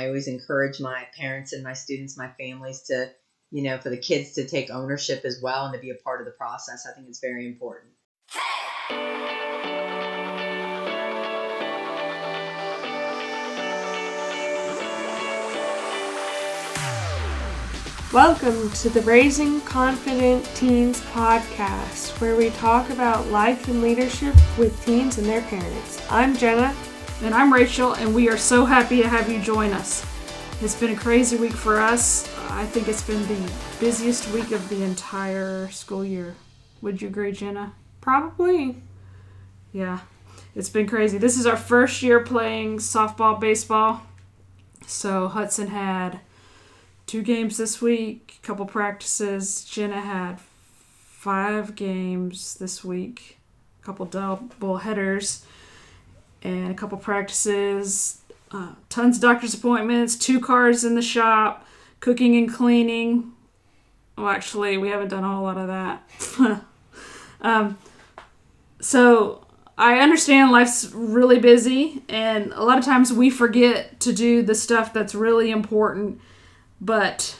I always encourage my parents and my students, my families to, you know, for the kids to take ownership as well and to be a part of the process. I think it's very important. Welcome to the Raising Confident Teens podcast, where we talk about life and leadership with teens and their parents. I'm Jenna. And I'm Rachel, and we are so happy to have you join us. It's been a crazy week for us. I think it's been the busiest week of the entire school year. Would you agree, Jenna? Probably. Yeah, it's been crazy. This is our first year playing softball, baseball. So Hudson had two games this week, a couple practices. Jenna had five games this week, a couple double headers, and a couple practices. Uh, tons of doctor's appointments, two cars in the shop, cooking and cleaning. Well, actually, we haven't done a whole lot of that. um, so I understand life's really busy, and a lot of times we forget to do the stuff that's really important but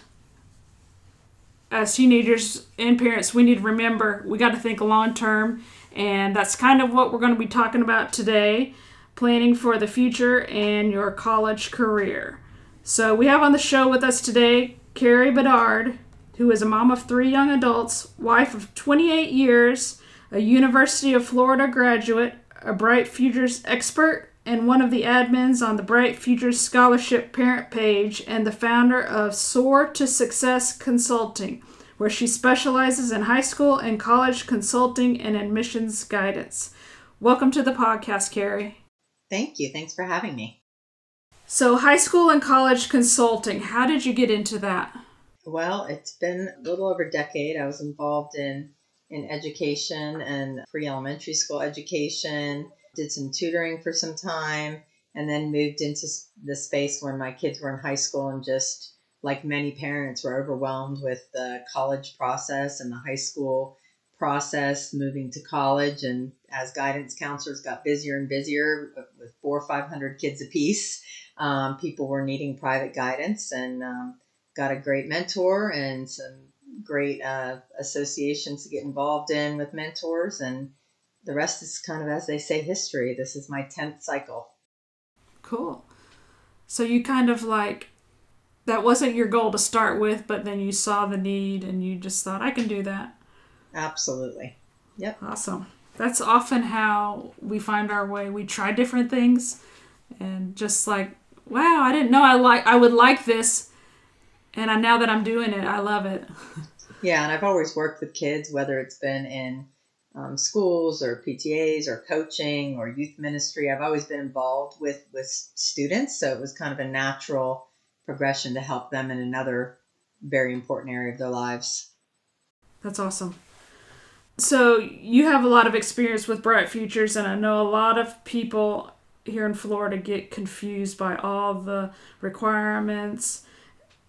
as teenagers and parents, we need to remember we got to think long term, and that's kind of what we're going to be talking about today planning for the future and your college career. So, we have on the show with us today Carrie Bedard, who is a mom of three young adults, wife of 28 years, a University of Florida graduate, a Bright Futures expert, and one of the admins on the Bright Futures Scholarship parent page, and the founder of Soar to Success Consulting, where she specializes in high school and college consulting and admissions guidance. Welcome to the podcast, Carrie. Thank you. Thanks for having me. So, high school and college consulting, how did you get into that? Well, it's been a little over a decade. I was involved in in education and pre-elementary school education did some tutoring for some time, and then moved into the space when my kids were in high school and just like many parents were overwhelmed with the college process and the high school process moving to college and as guidance counselors got busier and busier with four or five hundred kids apiece um, people were needing private guidance and um, got a great mentor and some great uh, associations to get involved in with mentors and the rest is kind of, as they say, history. This is my 10th cycle. Cool. So you kind of like, that wasn't your goal to start with, but then you saw the need and you just thought, I can do that. Absolutely. Yep. Awesome. That's often how we find our way. We try different things and just like, wow, I didn't know I like I would like this and I, now that I'm doing it, I love it. yeah, and I've always worked with kids whether it's been in um, schools or PTAs or coaching or youth ministry. I've always been involved with with students, so it was kind of a natural progression to help them in another very important area of their lives. That's awesome. So you have a lot of experience with Bright Futures, and I know a lot of people here in Florida get confused by all the requirements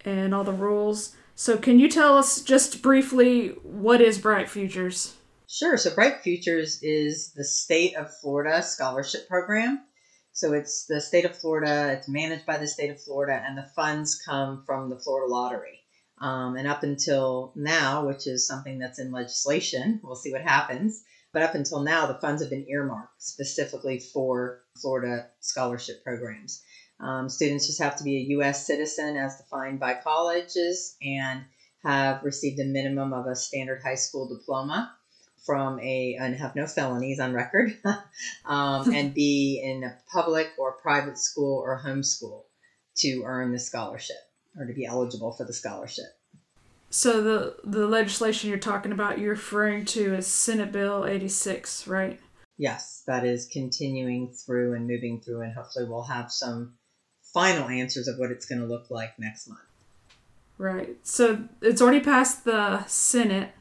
and all the rules. So can you tell us just briefly what is Bright Futures? Sure. So Bright Futures is the state of Florida scholarship program. So it's the state of Florida, it's managed by the state of Florida, and the funds come from the Florida Lottery. Um, and up until now, which is something that's in legislation, we'll see what happens. But up until now, the funds have been earmarked specifically for Florida scholarship programs. Um, students just have to be a U.S. citizen as defined by colleges and have received a minimum of a standard high school diploma from a and have no felonies on record, um, and be in a public or private school or homeschool to earn the scholarship or to be eligible for the scholarship. So the the legislation you're talking about, you're referring to is Senate Bill 86, right? Yes, that is continuing through and moving through, and hopefully we'll have some final answers of what it's going to look like next month. Right. So it's already passed the Senate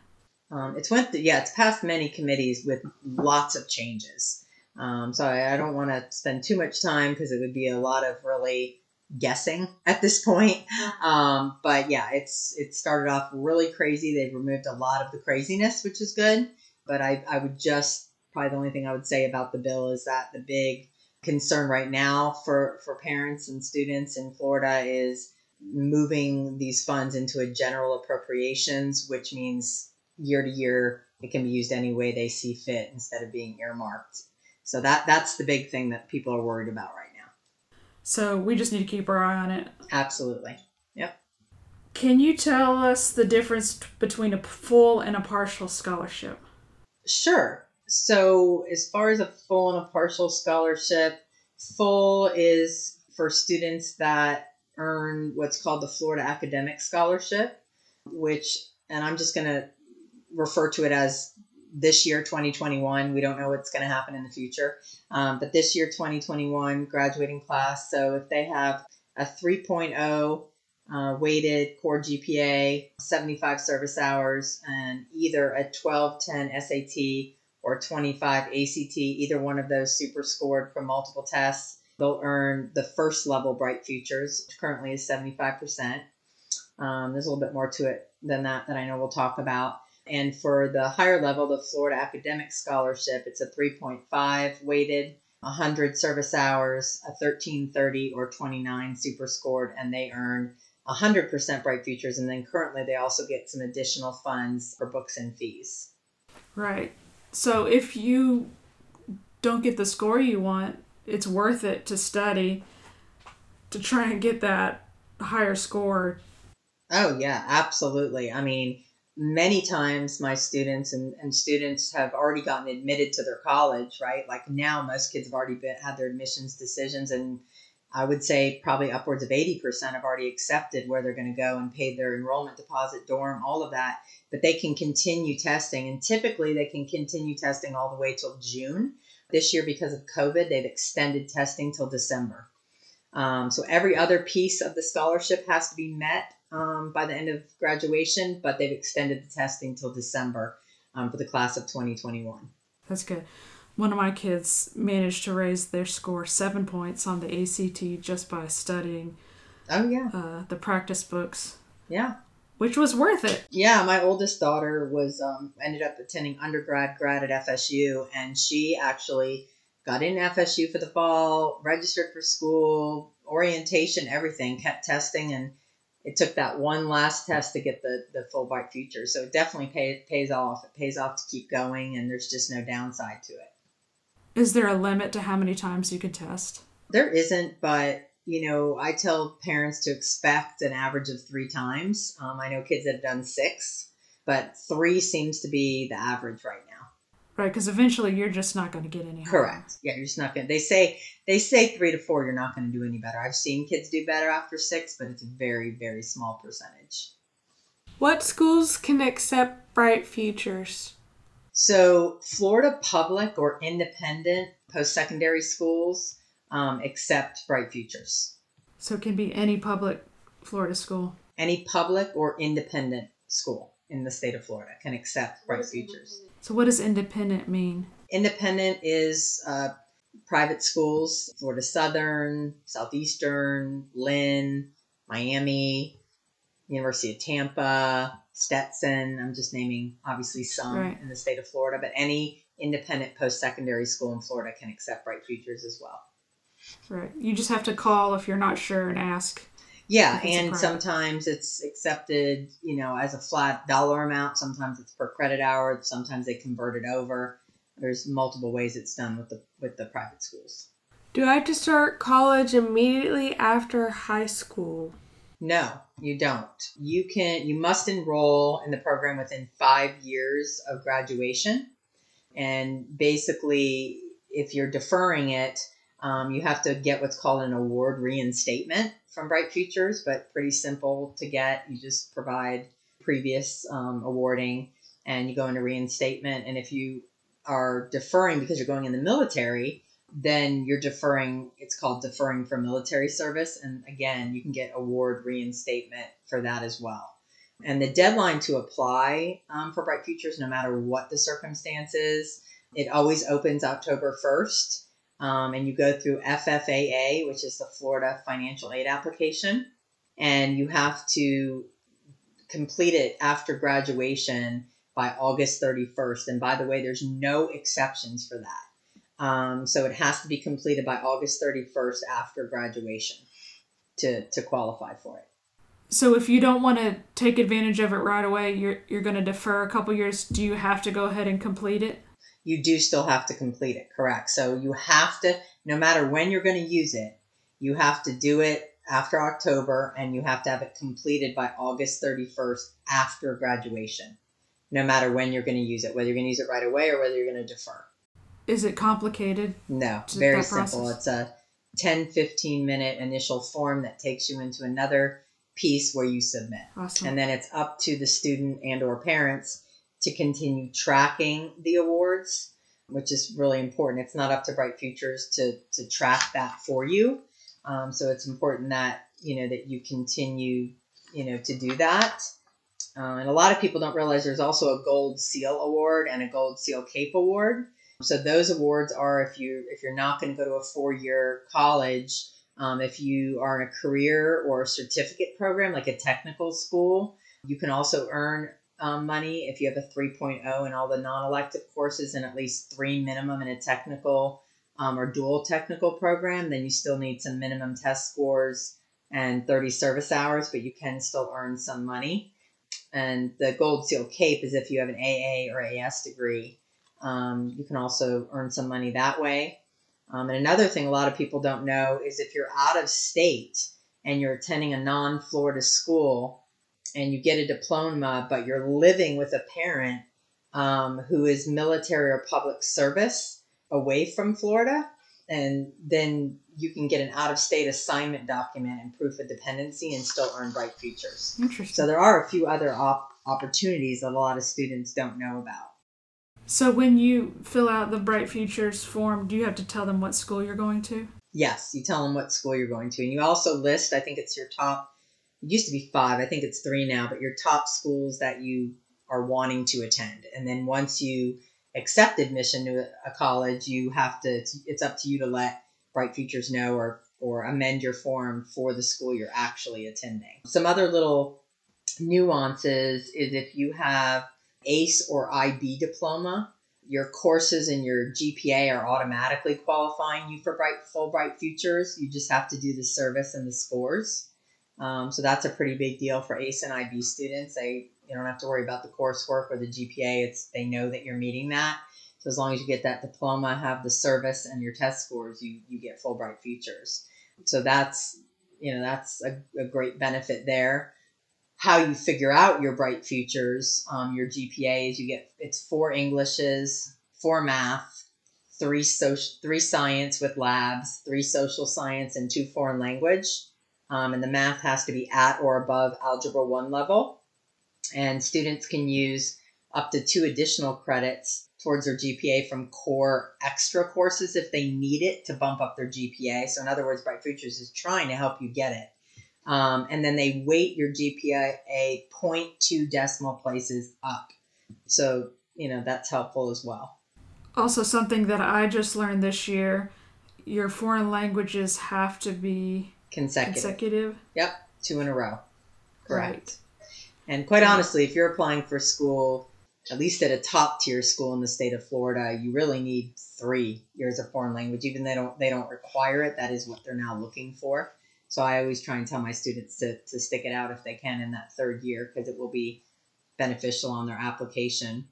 um, it's went, yeah, it's passed many committees with lots of changes. Um, so I, I don't want to spend too much time because it would be a lot of really guessing at this point. Um, but yeah, it's it started off really crazy. They've removed a lot of the craziness, which is good. But I, I would just probably the only thing I would say about the bill is that the big concern right now for, for parents and students in Florida is moving these funds into a general appropriations, which means year to year it can be used any way they see fit instead of being earmarked. So that that's the big thing that people are worried about right now. So we just need to keep our eye on it. Absolutely. Yep. Can you tell us the difference t- between a full and a partial scholarship? Sure. So, as far as a full and a partial scholarship, full is for students that earn what's called the Florida Academic Scholarship, which, and I'm just going to refer to it as this year 2021 we don't know what's going to happen in the future. Um, but this year 2021 graduating class so if they have a 3.0 uh, weighted core gpa 75 service hours and either a 1210 sat or 25 act either one of those super scored from multiple tests they'll earn the first level bright futures which currently is 75% um, there's a little bit more to it than that that i know we'll talk about and for the higher level, the Florida Academic Scholarship, it's a 3.5 weighted, 100 service hours, a 1330 or 29 super scored, and they earn 100% Bright Futures. And then currently, they also get some additional funds for books and fees. Right. So if you don't get the score you want, it's worth it to study to try and get that higher score. Oh, yeah, absolutely. I mean, many times my students and, and students have already gotten admitted to their college, right? Like now, most kids have already been, had their admissions decisions, and I would say probably upwards of 80% have already accepted where they're going to go and paid their enrollment deposit, dorm, all of that. But they can continue testing, and typically they can continue testing all the way till June. This year, because of COVID, they've extended testing till December. Um, so every other piece of the scholarship has to be met um, by the end of graduation, but they've extended the testing till December um, for the class of 2021. That's good. One of my kids managed to raise their score seven points on the ACT just by studying. Oh yeah. Uh, the practice books. Yeah. Which was worth it. Yeah, my oldest daughter was um, ended up attending undergrad grad at FSU, and she actually got in FSU for the fall, registered for school, orientation, everything, kept testing, and it took that one last test to get the, the full Bright Future. So it definitely pay, pays off. It pays off to keep going, and there's just no downside to it. Is there a limit to how many times you can test? There isn't, but you know, I tell parents to expect an average of three times. Um, I know kids that have done six, but three seems to be the average right now. Right, because eventually you're just not going to get any. Correct. Yeah, you're just not going. to They say they say three to four, you're not going to do any better. I've seen kids do better after six, but it's a very very small percentage. What schools can accept Bright Futures? So Florida public or independent post secondary schools um, accept Bright Futures. So it can be any public Florida school. Any public or independent school in the state of Florida can accept Bright Futures. So, what does independent mean? Independent is uh, private schools, Florida Southern, Southeastern, Lynn, Miami, University of Tampa, Stetson. I'm just naming obviously some Right. in the state of Florida, but any independent post secondary school in Florida can accept Bright Futures as well. Right. You just have to call if you're not sure and ask. Yeah, If it's a and sometimes it's accepted, you know, as a flat dollar amount. Sometimes it's per credit hour. Sometimes they convert it over. There's multiple ways it's done with the with the private schools. Do I have to start college immediately after high school? No, you don't. You can you must enroll in the program within five years of graduation, and basically, if you're deferring it, um, you have to get what's called an award reinstatement from Bright Futures, but pretty simple to get. You just provide previous um, awarding, and you go into reinstatement. And if you are deferring because you're going in the military, then you're deferring it's called deferring for military service and again you can get award reinstatement for that as well and the deadline to apply um, for bright futures no matter what the circumstances it always opens october 1st um, and you go through ffaa which is the florida financial aid application and you have to complete it after graduation by august 31st and by the way there's no exceptions for that Um, so it has to be completed by August 31st after graduation to, to qualify for it. So if you don't want to take advantage of it right away, you're you're going to defer a couple years. Do you have to go ahead and complete it? You do still have to complete it, correct? So you have to, no matter when you're going to use it, you have to do it after October and you have to have it completed by August 31st after graduation, no matter when you're going to use it, whether you're going to use it right away or whether you're going to defer. Is it complicated? No, very simple. process? It's a 10, 15 minute initial form that takes you into another piece where you submit. Awesome. And then it's up to the student and or parents to continue tracking the awards, which is really important. It's not up to Bright Futures to, to track that for you. Um, so it's important that, you know, that you continue, you know, to do that. Uh, and a lot of people don't realize there's also a gold seal award and a gold seal cape award. So those awards are if you if you're not going to go to a four year college, um, if you are in a career or a certificate program like a technical school, you can also earn um, money if you have a 3.0 in all the non elective courses and at least three minimum in a technical um, or dual technical program. Then you still need some minimum test scores and 30 service hours, but you can still earn some money. And the Gold Seal Cape is if you have an AA or AS degree. Um, you can also earn some money that way. Um, and another thing a lot of people don't know is if you're out of state and you're attending a non Florida school and you get a diploma, but you're living with a parent um, who is military or public service away from Florida, and then you can get an out of state assignment document and proof of dependency and still earn Bright Futures. Interesting. So there are a few other op- opportunities that a lot of students don't know about. So when you fill out the Bright Futures form, do you have to tell them what school you're going to? Yes, you tell them what school you're going to, and you also list. I think it's your top. It used to be five. I think it's three now, but your top schools that you are wanting to attend, and then once you accept admission to a college, you have to. It's, up to you to let Bright Futures know or or amend your form for the school you're actually attending. Some other little nuances is if you have AICE or IB diploma, your courses and your GPA are automatically qualifying you for bright full Bright futures. You just have to do the service and the scores. Um, so that's a pretty big deal for AICE and IB students. They you don't have to worry about the coursework or the GPA. It's they know that you're meeting that. So as long as you get that diploma, have the service and your test scores, you you get full Bright futures. So that's you know that's a, a great benefit there how you figure out your bright futures, um, your GPAs. You get it's four Englishes, four math, three social, three science with labs, three social science, and two foreign language. Um, and the math has to be at or above Algebra One level. And students can use up to two additional credits towards their GPA from core extra courses if they need it to bump up their GPA. So in other words, Bright Futures is trying to help you get it. Um, and then they weight your GPA a 0.2 decimal places up. So, you know, that's helpful as well. Also, something that I just learned this year your foreign languages have to be Consecutive. consecutive. Yep, two in a row. Correct. Right. And quite honestly, if you're applying for school, at least at a top tier school in the state of Florida, you really need three years of foreign language. Even they don't they don't require it. That is what they're now looking for. So I always try and tell my students to, to stick it out if they can in that third year because it will be beneficial on their application.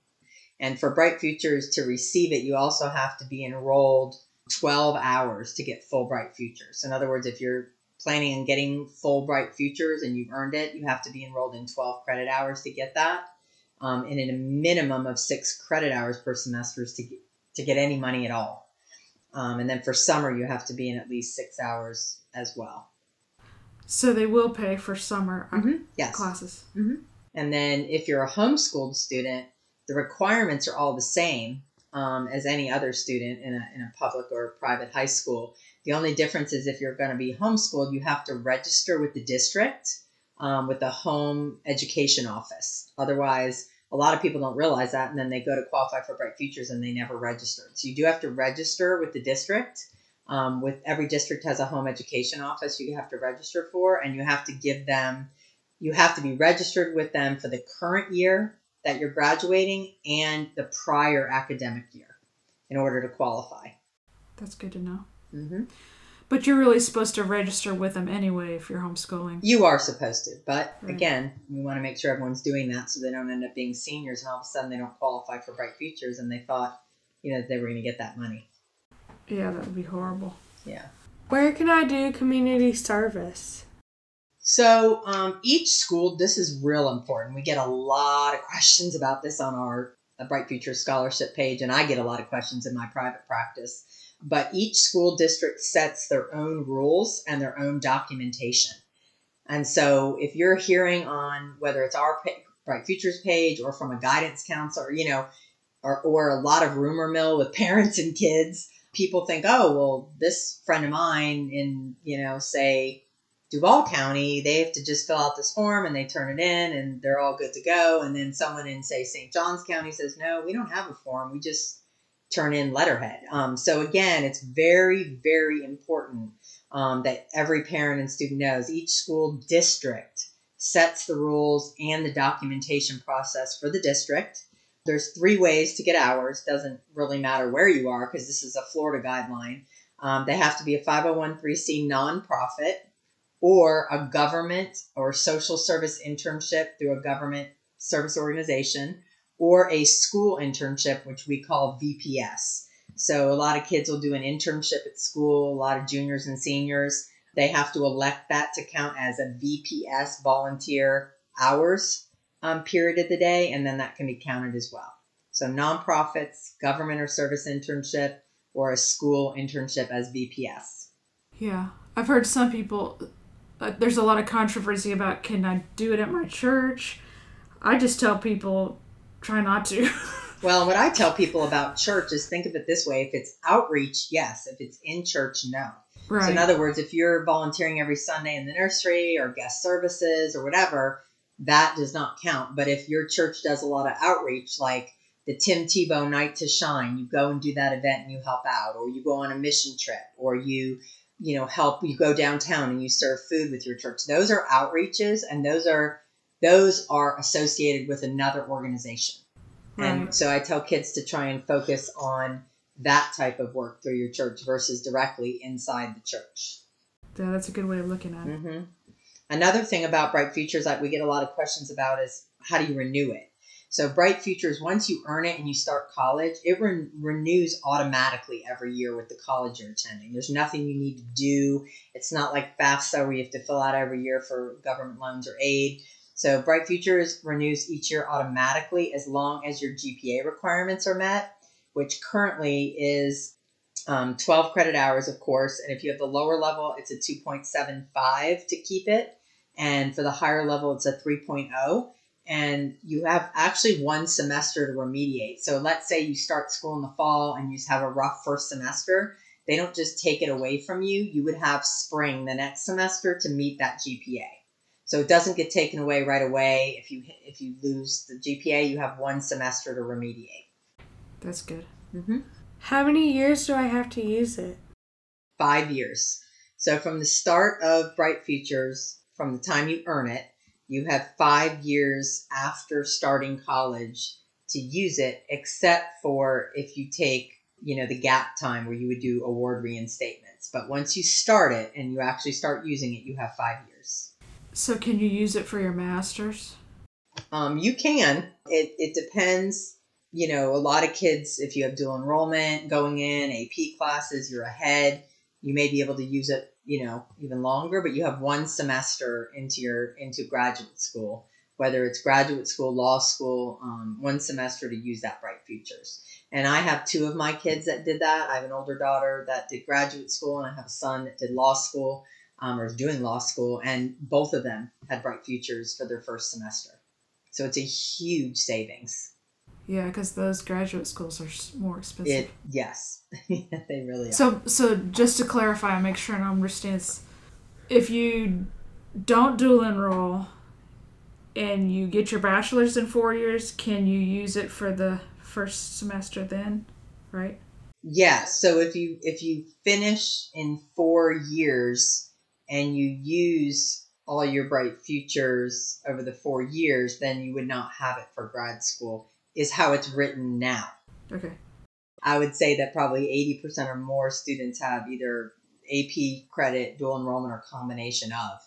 And for Bright Futures to receive it, you also have to be enrolled 12 hours to get full Bright Futures. In other words, if you're planning on getting full Bright Futures and you've earned it, you have to be enrolled in 12 credit hours to get that, um, and in a minimum of six credit hours per semester to get, to get any money at all. Um, and then for summer, you have to be in at least six hours as well. So they will pay for summer uh, Yes. classes. And then if you're a homeschooled student, the requirements are all the same um, as any other student in a, in a public or private high school. The only difference is if you're going to be homeschooled, you have to register with the district, um, with the home education office. Otherwise, a lot of people don't realize that, and then they go to qualify for Bright Futures and they never registered. So you do have to register with the district. Um, with every district has a home education office you have to register for, and you have to give them you have to be registered with them for the current year that you're graduating and the prior academic year in order to qualify. That's good to know. Hmm But you're really supposed to register with them anyway if you're homeschooling. You are supposed to, but Right. again, we want to make sure everyone's doing that so they don't end up being seniors and all of a sudden they don't qualify for Bright Futures and they thought, you know, they were going to get that money. Yeah, that would be horrible. Yeah. Where can I do community service? So um, each school, this is real important. We get a lot of questions about this on our uh, Bright Future Scholarship page, and I get a lot of questions in my private practice. But each school district sets their own rules and their own documentation. And so if you're hearing on whether it's our Bright Futures page or from a guidance counselor, you know, or, or a lot of rumor mill with parents and kids, people think, oh, well, this friend of mine in, you know, say, Duval County, they have to just fill out this form and they turn it in and they're all good to go. And then someone in, say, St. Johns County says, no, we don't have a form. We just turn in letterhead. Um, so, again, it's very, very important um, that every parent and student knows each school district sets the rules and the documentation process for the district. There's three ways to get hours. Doesn't really matter where you are because this is a Florida guideline. Um, they have to be a 501c nonprofit or a government or social service internship through a government service organization or a school internship, which we call VPS. So a lot of kids will do an internship at school, a lot of juniors and seniors. They have to elect that to count as a VPS volunteer hours um, period of the day, and then that can be counted as well. So nonprofits, government or service internship, or a school internship as VPS. Yeah, I've heard some people. There's a lot of controversy about can I do it at my church. I just tell people try not to. Well, what I tell people about church is think of it this way: if it's outreach, yes; if it's in church, no. right. So, in other words, if you're volunteering every Sunday in the nursery or guest services or whatever, that does not count. But if your church does a lot of outreach, like the Tim Tebow Night to Shine, you go and do that event and you help out, or you go on a mission trip, or you, you know, help. You go downtown and you serve food with your church. Those are outreaches, and those are those are associated with another organization. And so I tell kids to try and focus on that type of work through your church versus directly inside the church. yeah, that's a good way of looking at it. hmm Another thing about Bright Futures that we get a lot of questions about is how do you renew it? So Bright Futures, once you earn it and you start college, it re- renews automatically every year with the college you're attending. There's nothing you need to do. It's not like FAFSA where you have to fill out every year for government loans or aid. So Bright Futures renews each year automatically as long as your GPA requirements are met, which currently is um, 12 credit hours, of course. And if you have the lower level, it's a 2.75 to keep it. And for the higher level, it's a 3.0. And you have actually one semester to remediate. So let's say you start school in the fall and you have a rough first semester. They don't just take it away from you. You would have spring the next semester to meet that GPA. So it doesn't get taken away right away. If you if you lose the GPA, you have one semester to remediate. That's good. Mm-hmm. How many years do I have to use it? five years. So from the start of Bright Futures, from the time you earn it, you have five years after starting college to use it, except for if you take, you know, the gap time where you would do award reinstatements. But once you start it and you actually start using it, you have five years. So can you use it for your masters? Um, you can. It, it depends. You know, a lot of kids, if you have dual enrollment going in, AP classes, you're ahead. You may be able to use it, you know, even longer, but you have one semester into your into graduate school, whether it's graduate school, law school, um, one semester to use that Bright Futures. And I have two of my kids that did that. I have an older daughter that did graduate school, and I have a son that did law school um, or is doing law school, and both of them had Bright Futures for their first semester. So it's a huge savings. Yeah, because those graduate schools are more expensive. It yes, they really are. So, so just to clarify and make sure I understand, if you don't dual enroll and you get your bachelor's in four years, can you use it for the first semester then? Right? Yeah. So if you if you finish in four years and you use all your bright futures over the four years, then you would not have it for grad school. Is how it's written now. Okay. I would say that probably 80% or more students have either AP credit, dual enrollment, or combination of.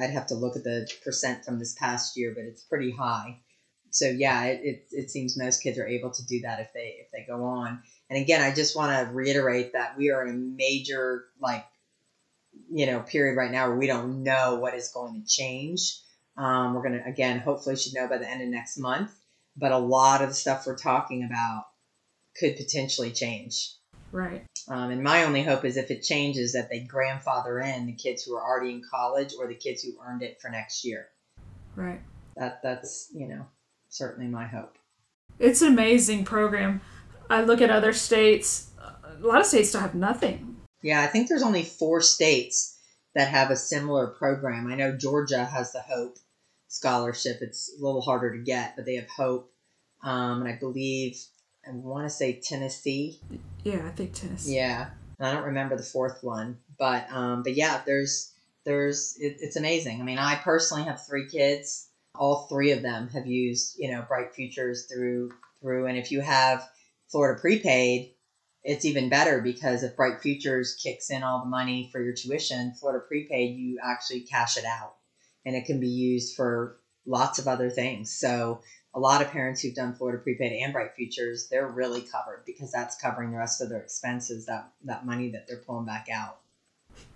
I'd have to look at the percent from this past year, but it's pretty high. So yeah, it, it, it seems most kids are able to do that if they if they go on. And again, I just want to reiterate that we are in a major like you know period right now where we don't know what is going to change. Um, we're gonna again hopefully should know by the end of next month. But a lot of the stuff we're talking about could potentially change. Right. Um, and my only hope is if it changes that they grandfather in the kids who are already in college or the kids who earned it for next year. Right. That that's you know certainly my hope. It's an amazing program. I look at other states. A lot of states don't have nothing. Yeah, I think there's only four states that have a similar program. I know Georgia has the Hope scholarship. It's a little harder to get, but they have Hope. Um, and I believe I want to say Tennessee. Yeah, I think Tennessee. Yeah, I don't remember the fourth one, but um, but yeah, there's there's it, it's amazing. I mean, I personally have three kids. All three of them have used you know Bright Futures through through, and if you have Florida prepaid, it's even better because if Bright Futures kicks in all the money for your tuition, Florida prepaid you actually cash it out, and it can be used for lots of other things. So a lot of parents who've done Florida prepaid and Bright Futures, they're really covered because that's covering the rest of their expenses, that that money that they're pulling back out.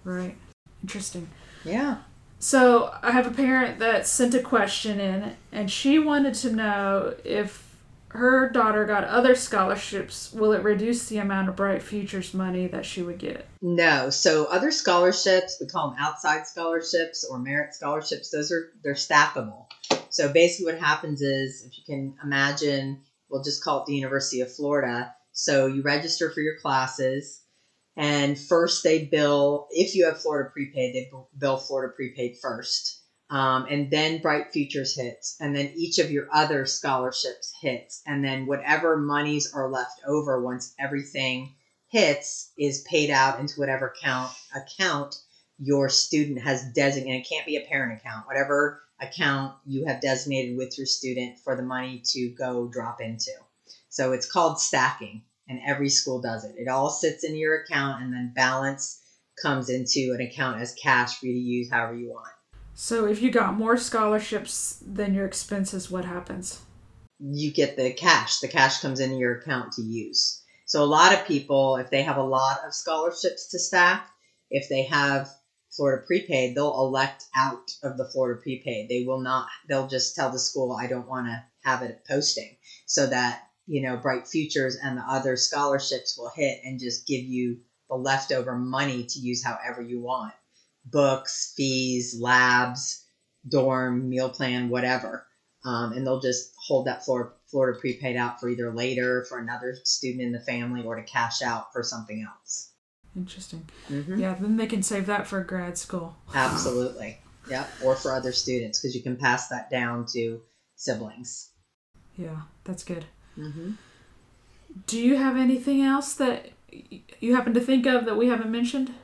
Right. Interesting. Yeah. So I have a parent that sent a question in, and she wanted to know if her daughter got other scholarships, will it reduce the amount of Bright Futures money that she would get? No. So other scholarships, we call them outside scholarships or merit scholarships. Those are they're stackable. So basically, what happens is, if you can imagine, we'll just call it the University of Florida. So you register for your classes, and first they bill. If you have Florida prepaid, they bill Florida prepaid first. Um, and then Bright Futures hits, and then each of your other scholarships hits, and then whatever monies are left over once everything hits is paid out into whatever account account your student has designated. It can't be a parent account, whatever account you have designated with your student for the money to go drop into. So it's called stacking, and every school does it. It all sits in your account, and then balance comes into an account as cash for you to use however you want. So if you got more scholarships than your expenses, what happens? You get the cash. The cash comes into your account to use. So a lot of people, if they have a lot of scholarships to stack, if they have Florida prepaid, they'll elect out of the Florida prepaid. They will not, they'll just tell the school, I don't want to have it posting so that, you know, Bright Futures and the other scholarships will hit and just give you the leftover money to use however you want books, fees, labs, dorm, meal plan, whatever. Um, and they'll just hold that floor, Florida prepaid out for either later for another student in the family or to cash out for something else. Interesting. Mm-hmm. Yeah, then they can save that for grad school. Absolutely. Yep. Or for other students because you can pass that down to siblings. Yeah, that's good. Mm-hmm. Do you have anything else that you happen to think of that we haven't mentioned?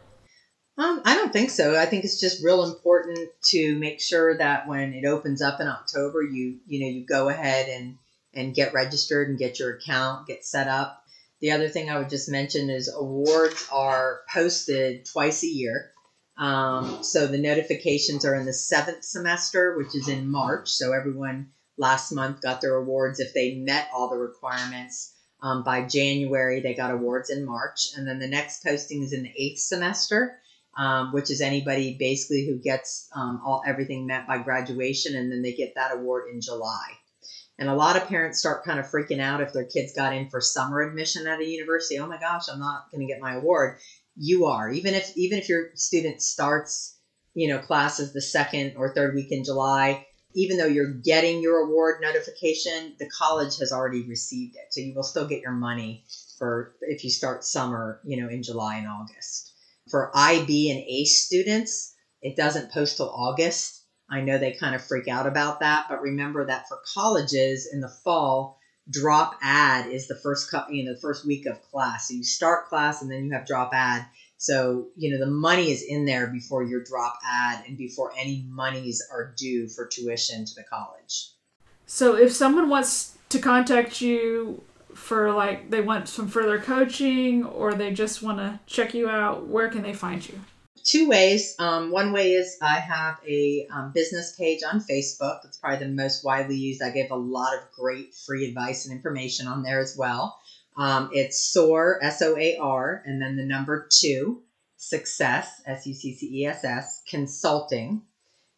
Um, I don't think so. I think it's just real important to make sure that when it opens up in October, you you know you go ahead and and get registered and get your account, get set up. The other thing I would just mention is awards are posted twice a year. Um, so the notifications are in the seventh semester, which is in March. So everyone last month got their awards if they met all the requirements. Um, by January, they got awards in March. And then the next posting is in the eighth semester um, which is anybody basically who gets um, all everything met by graduation, and then they get that award in July. And a lot of parents start kind of freaking out if their kids got in for summer admission at a university. Oh my gosh, I'm not going to get my award. You are, even if even if your student starts, you know, classes the second or third week in July. Even though you're getting your award notification, the college has already received it, so you will still get your money for if you start summer, you know, in July and August. For IB and AICE students, it doesn't post till August. I know they kind of freak out about that, but remember that for colleges in the fall, drop add is the first you know the first week of class. So you start class and then you have drop add. So you know the money is in there before your drop add and before any monies are due for tuition to the college. So if someone wants to contact you for like they want some further coaching or they just want to check you out, where can they find you? Two ways. Um, one way is I have a um, business page on Facebook. It's probably the most widely used. I give a lot of great free advice and information on there as well. Um, it's SOAR, S O A R, and then the number two, Success, S U C C E S S, Consulting.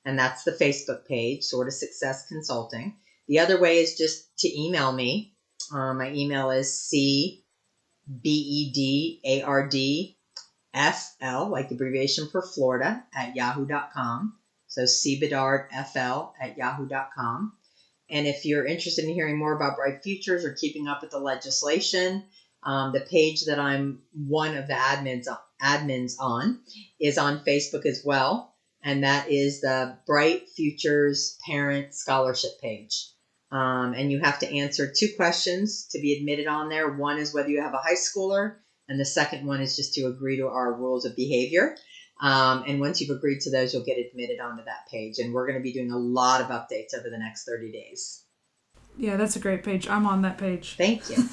And that's the Facebook page, Soar to Success Consulting. The other way is just to email me. Um, my email is C B E D A R D F L, like the abbreviation for Florida, at yahoo.com. So cbedardfl at yahoo.com. And if you're interested in hearing more about Bright Futures or keeping up with the legislation, um, the page that I'm one of the admins admins on is on Facebook as well, and that is the Bright Futures Parent Scholarship page. Um, and you have to answer two questions to be admitted on there. One is whether you have a high schooler, and the second one is just to agree to our rules of behavior. Um, and once you've agreed to those, you'll get admitted onto that page. And we're going to be doing a lot of updates over the next 30 days. Yeah, that's a great page. I'm on that page. Thank you.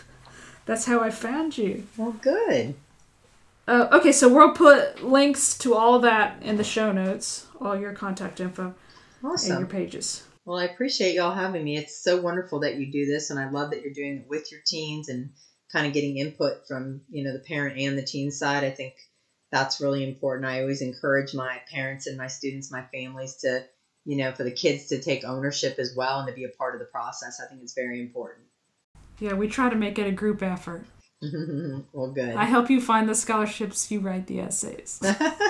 that's how I found you. Well, good. Uh, okay, so we'll put links to all that in the show notes, all your contact info, awesome. and your pages. Well, I appreciate y'all having me. It's so wonderful that you do this, and I love that you're doing it with your teens and kind of getting input from you know the parent and the teen side. I think that's really important. I always encourage my parents and my students, my families to you know for the kids to take ownership as well and to be a part of the process. I think it's very important. Yeah, we try to make it a group effort. well, good. I help you find the scholarships, you write the essays.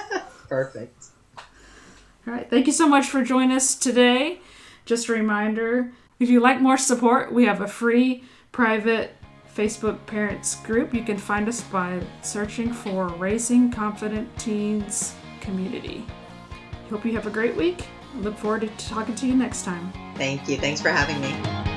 Perfect. All right. Thank you so much for joining us today. Just a reminder if you like more support, we have a free private Facebook parents group. You can find us by searching for Raising Confident Teens Community. Hope you have a great week. Look forward to talking to you next time. Thank you. Thanks for having me.